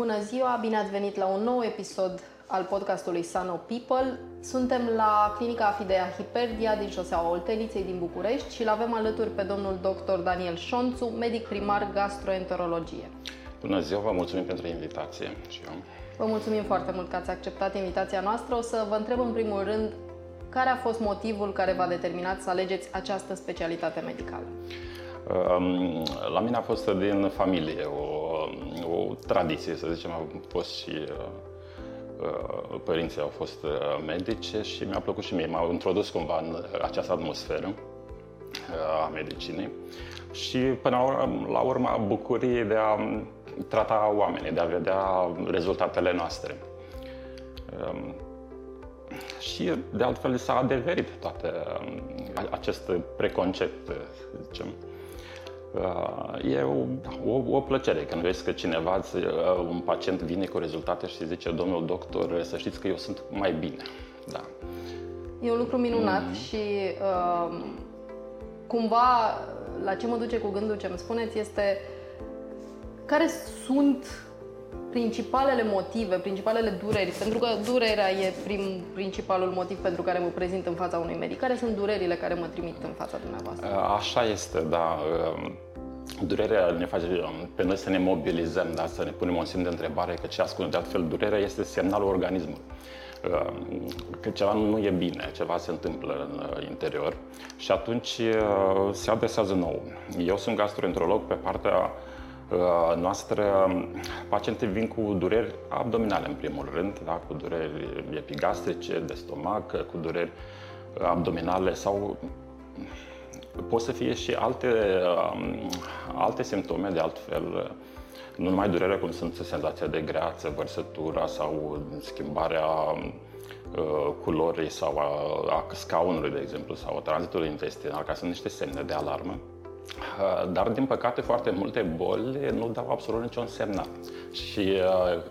Bună ziua, bine ați venit la un nou episod al podcastului Sano People. Suntem la Clinica Afidea Hiperdia din șoseaua Olteniței din București și îl avem alături pe domnul dr. Daniel Șonțu, medic primar gastroenterologie. Bună ziua, vă mulțumim pentru invitație și eu. Vă mulțumim foarte mult că ați acceptat invitația noastră. O să vă întreb în primul rând care a fost motivul care v-a determinat să alegeți această specialitate medicală? La mine a fost din familie o, o tradiție, să zicem, am fost și uh, părinții au fost uh, medici și mi-a plăcut și mie. M-au introdus cumva în această atmosferă uh, a medicinei și până la urmă bucurie de a trata oamenii, de a vedea rezultatele noastre. Um, și de altfel s-a adeverit toate um, acest preconcept, să zicem. Uh, e o, o, o plăcere când vezi că cineva, uh, un pacient vine cu rezultate și zice, domnul doctor, să știți că eu sunt mai bine. Da. E un lucru minunat mm. și uh, cumva la ce mă duce cu gândul ce îmi spuneți este care sunt principalele motive, principalele dureri, pentru că durerea e prim, principalul motiv pentru care mă prezint în fața unui medic. Care sunt durerile care mă trimit în fața dumneavoastră? Așa este, da. Durerea ne face pe noi să ne mobilizăm, da? să ne punem un semn de întrebare, că ce ascunde de altfel durerea este semnalul organismului că ceva nu e bine, ceva se întâmplă în interior și atunci se adresează nou. Eu sunt gastroenterolog pe partea Uh, noastră, pacienții vin cu dureri abdominale în primul rând, da? cu dureri epigastrice, de stomac, cu dureri abdominale sau pot să fie și alte, um, alte simptome de altfel, nu numai durerea cum sunt senzația de greață, vărsătura sau schimbarea uh, culorii sau a, a scaunului, de exemplu, sau tranzitul intestinal, ca sunt niște semne de alarmă. Uh, dar, din păcate, foarte multe boli nu dau absolut niciun semnal. Și uh,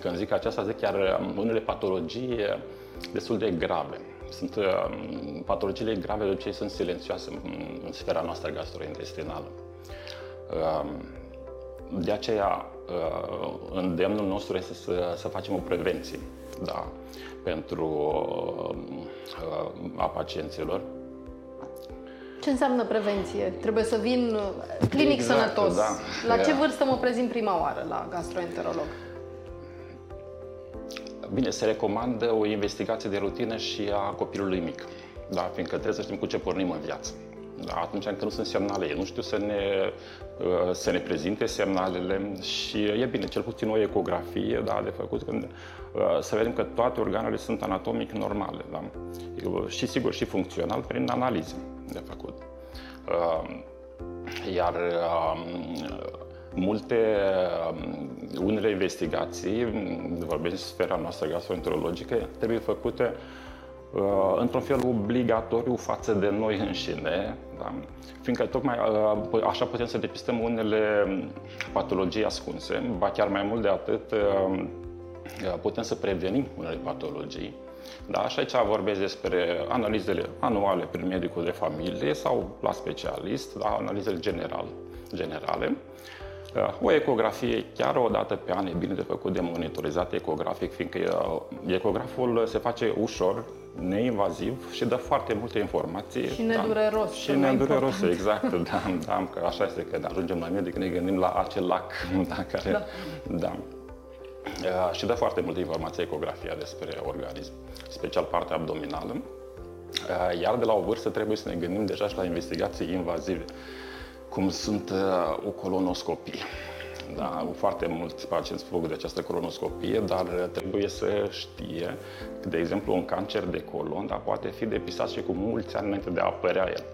când zic aceasta, zic chiar um, unele patologii destul de grave. Sunt um, patologiile grave de obicei sunt silențioase în sfera noastră gastrointestinală. Um, de aceea, uh, îndemnul nostru este să, să facem o prevenție da, pentru a pacienților ce înseamnă prevenție? Trebuie să vin uh, clinic exact, sănătos. Da. La ce vârstă mă prezint prima oară la gastroenterolog? Bine, se recomandă o investigație de rutină și a copilului mic. Da, fiindcă trebuie să știm cu ce pornim în viață. Da, atunci când nu sunt semnale, ei nu știu să ne, uh, să ne prezinte semnalele și e bine, cel puțin o ecografie da, de făcut, când, uh, să vedem că toate organele sunt anatomic normale. Da? Și sigur, și funcțional prin analize de făcut. Uh, iar multe, unele investigații, vorbesc sfera noastră gastroenterologică, trebuie făcute Uh, într-un fel obligatoriu față de noi înșine, da? fiindcă tocmai uh, așa putem să depistăm unele patologii ascunse, ba chiar mai mult de atât uh, putem să prevenim unele patologii. Da, și aici vorbesc despre analizele anuale prin medicul de familie sau la specialist, da, analizele general, generale. O ecografie chiar o dată pe an e bine de făcut de monitorizat ecografic, fiindcă ecograful se face ușor neinvaziv și dă foarte multe informații. Și nedureros. Da, și nedureros, exact. Da, da, că așa este că ajungem la medic, ne gândim la acel lac da, care... Da. da. Uh, și dă foarte multe informații ecografia despre organism, special partea abdominală. Uh, iar de la o vârstă trebuie să ne gândim deja și la investigații invazive, cum sunt uh, o colonoscopie. Da, foarte mulți pacienți fug de această colonoscopie, dar trebuie să știe că, de exemplu, un cancer de colon da, poate fi depistat și cu mulți ani înainte de a apărea el.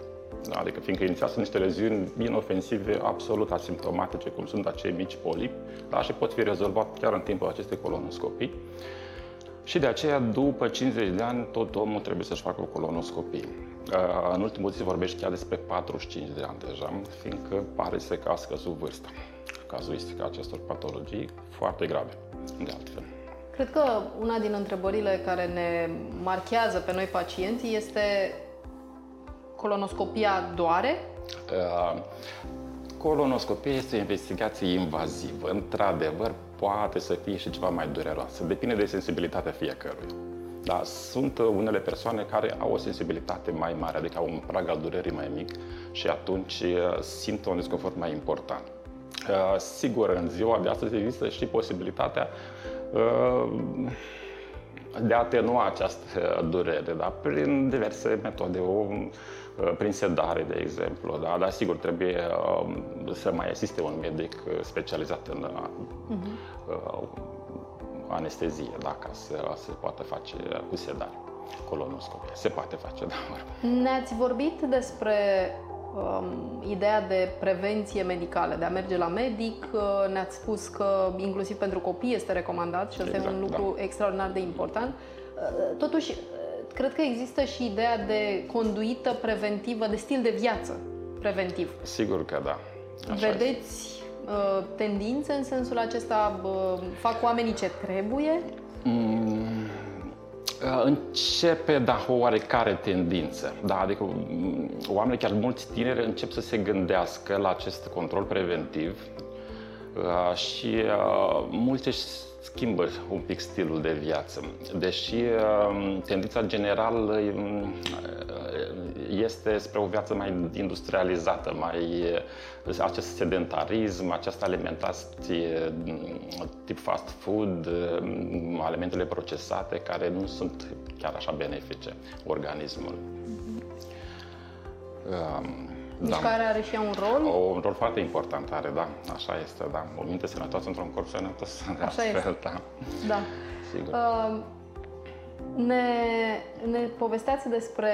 Da, adică fiindcă inițial sunt niște leziuni inofensive, absolut asimptomatice, cum sunt acei mici polipi, da, și pot fi rezolvat chiar în timpul acestei colonoscopii. Și de aceea, după 50 de ani, tot omul trebuie să-și facă o colonoscopie. În ultimul zi se vorbește chiar despre 45 de ani deja, fiindcă pare să cască sub vârstă cazuistica acestor patologii foarte grave, de altfel. Cred că una din întrebările care ne marchează pe noi pacienții este colonoscopia doare? Uh, colonoscopia este o investigație invazivă. Într-adevăr, poate să fie și ceva mai dureroasă. Depinde de sensibilitatea fiecăruia. Da, sunt unele persoane care au o sensibilitate mai mare, adică au un prag al durerii mai mic și atunci simt un disconfort mai important. Sigur, în ziua de astăzi există și posibilitatea de a atenua această durere, da? prin diverse metode, o, prin sedare, de exemplu, da? dar sigur trebuie uh, să mai asiste un medic specializat în uh-huh. anestezie, da? ca să se poată face cu sedare colonoscopie. Se poate face, da. Ne-ați vorbit despre um, ideea de prevenție medicală, de a merge la medic. Uh, ne-ați spus că inclusiv pentru copii este recomandat și asta exact, e un lucru da. extraordinar de important. Uh, totuși, uh, cred că există și ideea de conduită preventivă, de stil de viață preventiv. Sigur că da. Așa Vedeți este. tendințe în sensul acesta? Fac oamenii ce trebuie? Mm Uh, începe, da, o oarecare tendință. Da, adică mm, oamenii, chiar mulți tineri, încep să se gândească la acest control preventiv uh, și uh, mulți își schimbă un pic stilul de viață. Deși tendința generală este spre o viață mai industrializată, mai acest sedentarism, această alimentație tip fast food, alimentele procesate care nu sunt chiar așa benefice organismului. Um, Mișcarea da. are și ea un rol? O, un rol foarte important are, da. Așa este, da. O minte sănătoasă într-un corp sănătos. Așa astfel, este. Da. da. Sigur. Uh, ne, ne povesteați despre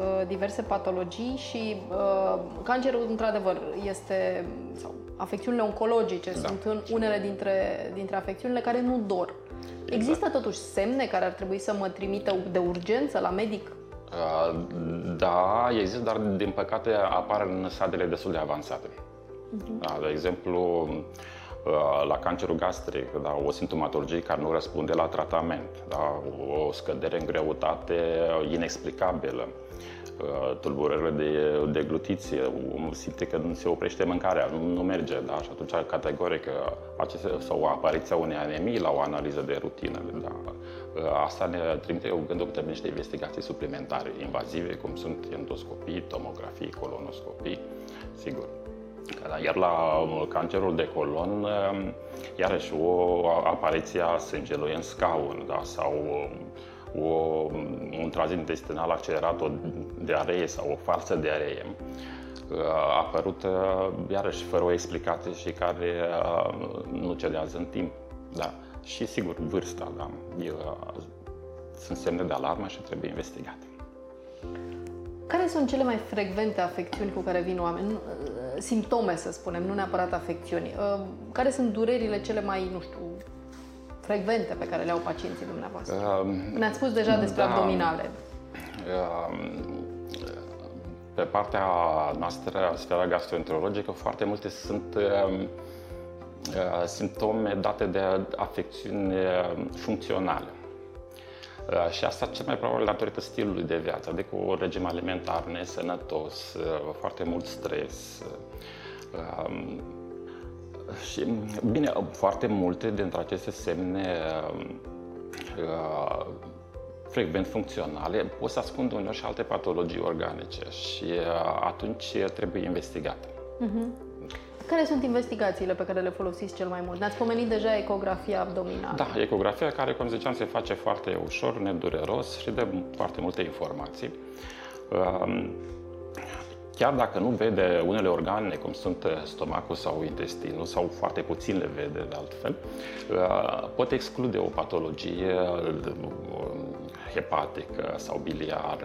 uh, diverse patologii și uh, cancerul, într-adevăr, este, sau afecțiunile oncologice da. sunt în unele dintre, dintre afecțiunile care nu dor. Exact. Există totuși semne care ar trebui să mă trimită de urgență la medic? Uh, da, există, dar din păcate apar în stadiile destul de avansate. Uh-huh. Da, de exemplu, Uh, la cancerul gastric, da, o simptomatologie care nu răspunde la tratament, da, o scădere în greutate inexplicabilă, uh, tulburările de deglutiție, simte că nu se oprește mâncarea, nu, nu merge, da, și atunci categoric uh, aceste, sau apariția unei anemii la o analiză de rutină, da, asta ne trimite gândul că trebuie niște investigații suplimentare, invazive, cum sunt endoscopii, tomografii, colonoscopii, sigur. Iar la um, cancerul de colon, um, iarăși o apariție a sângelui în scaun da? sau um, o, un tranzit intestinal accelerat, o diaree sau o falsă diaree uh, a apărut uh, iarăși fără o explicație și care uh, nu cedează în timp. Da. Și sigur, vârsta, da. sunt semne de alarmă și trebuie investigate. Care sunt cele mai frecvente afecțiuni cu care vin oameni? Simptome, să spunem, nu neapărat afecțiuni. Uh, care sunt durerile cele mai, nu știu, frecvente pe care le au pacienții dumneavoastră? Um, Ne-ați spus deja despre da, abdominale. Um, pe partea noastră, sfera gastroenterologică, foarte multe sunt um, uh, simptome date de afecțiuni uh, funcționale. Uh, și asta cel mai probabil datorită stilului de viață, adică un regim alimentar nesănătos, uh, foarte mult stres. Uh, um, și, bine, foarte multe dintre aceste semne frecvent funcționale pot să ascundă uneori și alte patologii organice și atunci trebuie investigate. Uh-huh. Care sunt investigațiile pe care le folosiți cel mai mult? Ne-ați pomenit deja ecografia abdominală. Da, ecografia care, cum ziceam, se face foarte ușor, nedureros și dă foarte multe informații. Um, chiar dacă nu vede unele organe, cum sunt stomacul sau intestinul, sau foarte puțin le vede de altfel, uh, pot exclude o patologie um, hepatică sau biliar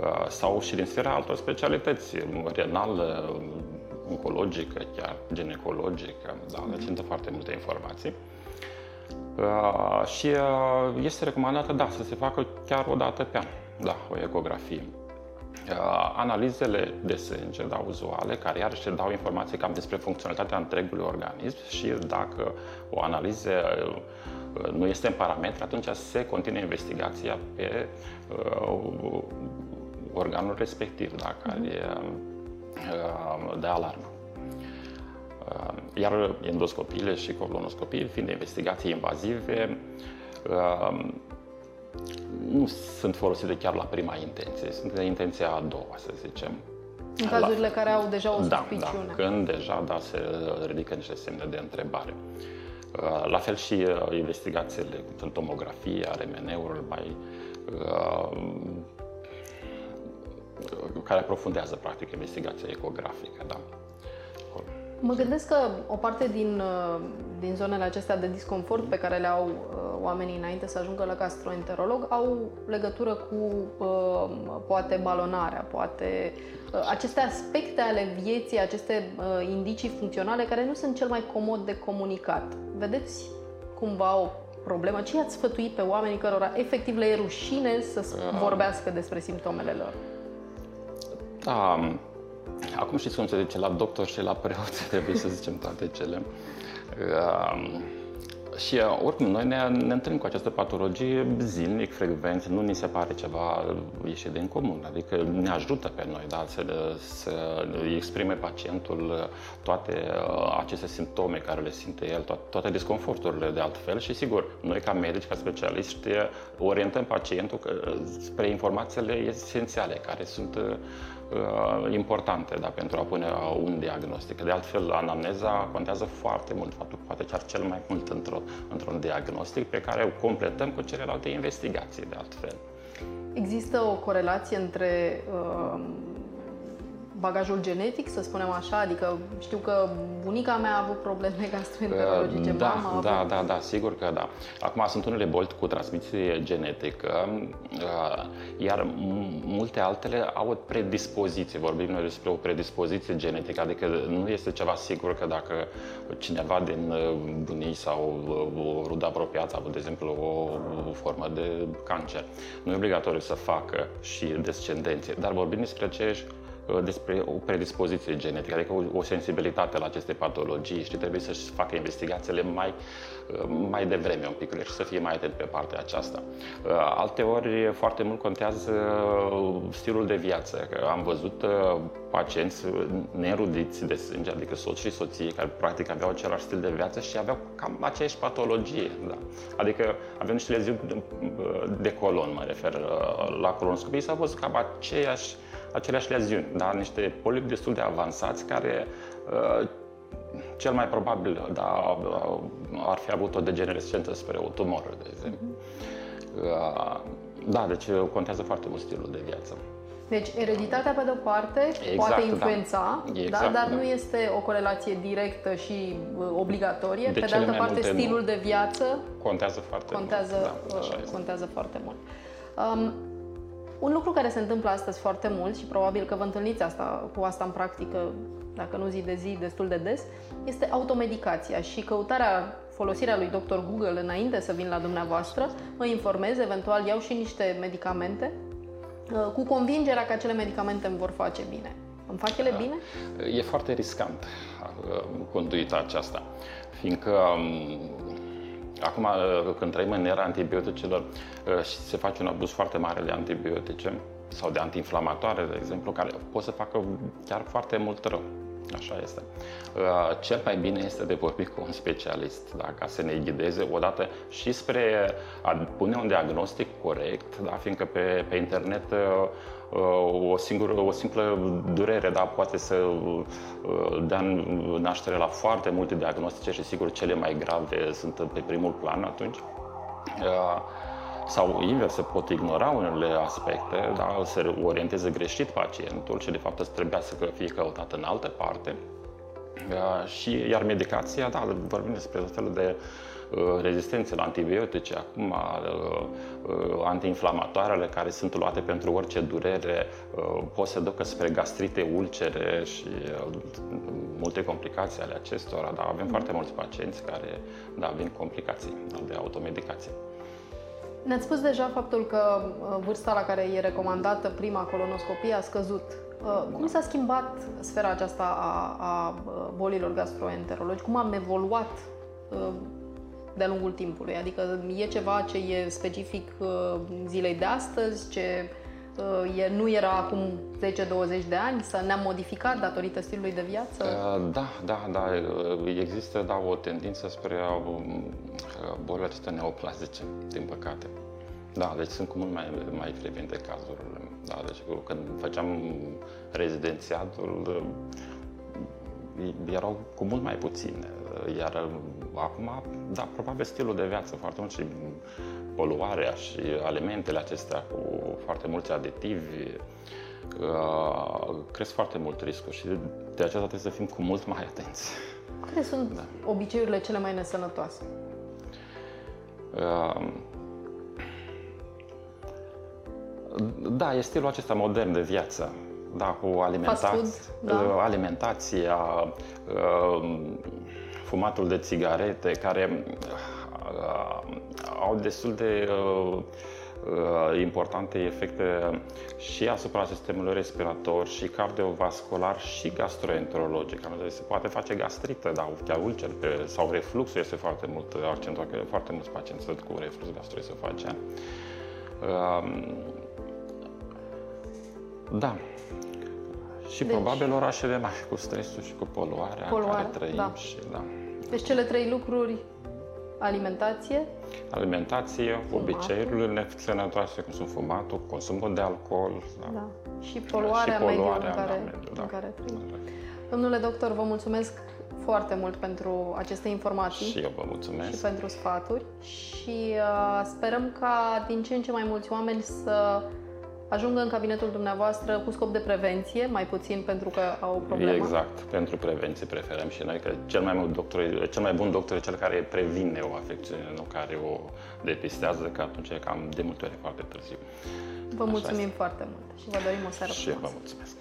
uh, sau și din sfera altor specialități, renal, oncologică, chiar ginecologică, da, deci sunt foarte multe informații. Uh, și uh, este recomandată, da, să se facă chiar o dată pe an, da, o ecografie. Uh, analizele de sânge, da, uzuale, care iarăși dau informații cam despre funcționalitatea întregului organism și dacă o analiză uh, nu este în parametri, atunci se continuă investigația pe uh, organul respectiv, da, care uh, de alarmă. iar endoscopiile și colonoscopiile, fiind investigații invazive, uh, nu sunt folosite chiar la prima intenție, sunt de intenția a doua, să zicem. În cazurile la... care au deja o da, suspiciune. Da, când deja da, se ridică niște semne de întrebare. Uh, la fel și uh, investigațiile, cum sunt tomografia, RMN-ul, mai uh, care aprofundează practic investigația ecografică. Da. Mă gândesc că o parte din, uh, din zonele acestea de disconfort pe care le au uh, oamenii înainte să ajungă la gastroenterolog au legătură cu uh, poate balonarea, poate aceste aspecte ale vieții, aceste indicii funcționale care nu sunt cel mai comod de comunicat. Vedeți cumva o problemă? Ce i-ați sfătuit pe oamenii cărora efectiv le e rușine să vorbească despre simptomele lor? Da, Acum știți cum se zice, la doctor și la preot trebuie să zicem toate cele. Uh, și uh, oricum, noi ne, ne întâlnim cu această patologie zilnic, frecvent, nu ni se pare ceva ieșit din comun, adică ne ajută pe noi da, să, să exprime pacientul toate uh, aceste simptome care le simte el, toate, toate disconforturile de altfel și sigur, noi ca medici, ca specialiști, orientăm pacientul spre informațiile esențiale care sunt uh, importante da, pentru a pune un diagnostic. De altfel, anamneza contează foarte mult, faptul poate chiar cel mai mult într-o, într-un diagnostic pe care o completăm cu celelalte investigații de altfel. Există o corelație între uh, bagajul genetic, să spunem așa? Adică știu că bunica mea a avut probleme gastroenterologice, da, mama a Da, avut... da, da, sigur că da. Acum sunt unele boli cu transmisie genetică, uh, iar multe altele au o predispoziție. Vorbim noi despre o predispoziție genetică, adică nu este ceva sigur că dacă cineva din uh, bunici sau uh, o rudă apropiată a avut, de exemplu, o, o formă de cancer. Nu e obligatoriu să facă și descendenție, dar vorbim despre aceeași Uh, despre o predispoziție genetică, adică o, o sensibilitate la aceste patologii și trebuie să-și facă investigațiile mai, uh, mai devreme un pic și să fie mai atent pe partea aceasta. Uh, alte ori foarte mult contează stilul de viață. Am văzut pacienți nerudiți de sânge, adică soț și soție, care practic aveau același stil de viață și aveau cam aceeași patologie. Da. Adică aveau niște leziuni de colon, mă refer la colonoscopie, s-au văzut cam aceeași aceleași leziuni, da? niște polipi destul de avansați care uh, cel mai probabil da, ar fi avut o degenerescență spre o tumoră, de exemplu. Uh, da, deci contează foarte mult stilul de viață. Deci ereditatea pe de-o parte exact, poate da. influența, da. Exact, da, dar da. nu este o corelație directă și uh, obligatorie. De pe de altă parte, stilul nu. de viață contează foarte contează, mult. Da, uh, contează foarte mult. Um, un lucru care se întâmplă astăzi foarte mult și probabil că vă întâlniți asta, cu asta în practică, dacă nu zi de zi, destul de des, este automedicația și căutarea, folosirea lui Dr. Google înainte să vin la dumneavoastră, mă informez, eventual iau și niște medicamente, uh, cu convingerea că acele medicamente îmi vor face bine. Îmi fac ele bine? E foarte riscant uh, conduita aceasta, fiindcă um, Acum, uh, când trăim în era antibioticelor uh, și se face un abuz foarte mare de antibiotice sau de antiinflamatoare, de exemplu, care pot să facă chiar foarte mult rău. Așa este. Uh, cel mai bine este de vorbi cu un specialist, da, ca să ne ghideze odată și spre a pune un diagnostic corect, da, fiindcă pe, pe internet o, singură, o simplă durere da, poate să uh, dea naștere la foarte multe diagnostice și sigur cele mai grave sunt pe primul plan atunci. Uh, sau invers, se pot ignora unele aspecte, da, se orienteze greșit pacientul și de fapt trebuia să fie căutat în altă parte. Uh, și, iar medicația, da, vorbim despre tot felul de Uh, rezistențe la antibiotice, acum uh, uh, antiinflamatoarele care sunt luate pentru orice durere pot să ducă spre gastrite, ulcere și multe complicații ale acestora, dar avem foarte mulți pacienți care da, vin complicații de automedicație. Ne-ați spus deja faptul că vârsta la care e recomandată prima colonoscopie a scăzut. Cum s-a schimbat sfera aceasta a, a bolilor gastroenterologi? Cum am evoluat de-a lungul timpului. Adică e ceva ce e specific uh, zilei de astăzi, ce uh, e, nu era acum 10-20 de ani, să ne-am modificat datorită stilului de viață? Uh, Da, da, da. uh, Există da, o tendință spre um, bolile acestea neoplazice, din păcate. Da, deci sunt cu mult mai, mai frecvente cazurile. Da, deci când făceam rezidențiatul, uh, erau cu mult mai puține. Iar uh, acum, da, probabil stilul de viață foarte mult și poluarea și alimentele acestea cu foarte mulți aditivi uh, cresc foarte mult riscul și de aceea trebuie să fim cu mult mai atenți. Care sunt da. obiceiurile cele mai nesănătoase? Uh, da, e stilul acesta modern de viață. Da, cu alimentație, Fast food, da. alimentația, uh, fumatul de țigarete, care uh, au destul de uh, uh, importante efecte și asupra sistemului respirator, și cardiovascular, și gastroenterologic. Se poate face gastrită, da, chiar ulcer sau refluxul este foarte mult accentuat, că foarte mulți pacienți sunt cu reflux gastroesofagean. Uh, da. Și deci, probabil orașele mari cu stresul și cu poluarea, poluarea în care trăim. Da. Și, da. Deci cele trei lucruri Alimentație? Alimentație, fumatul. obiceiurile sănătoase, cum sunt fumatul, consumul de alcool. Da. da. Și poluarea, și poluarea mediului în care, mediu, da. în care trăim. Da. Domnule doctor, vă mulțumesc foarte mult pentru aceste informații. Și eu vă mulțumesc. Și pentru sfaturi. Și uh, sperăm ca din ce în ce mai mulți oameni să ajungă în cabinetul dumneavoastră cu scop de prevenție, mai puțin pentru că au o problemă? Exact, pentru prevenție preferăm și noi, că cel mai, mult doctor, cel mai bun doctor e cel care previne o afecțiune, nu care o depistează, că atunci e cam de multe ori foarte târziu. Vă mulțumim Așa foarte mult și vă dorim o seară Și frumoasă. vă mulțumesc.